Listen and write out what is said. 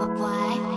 Why?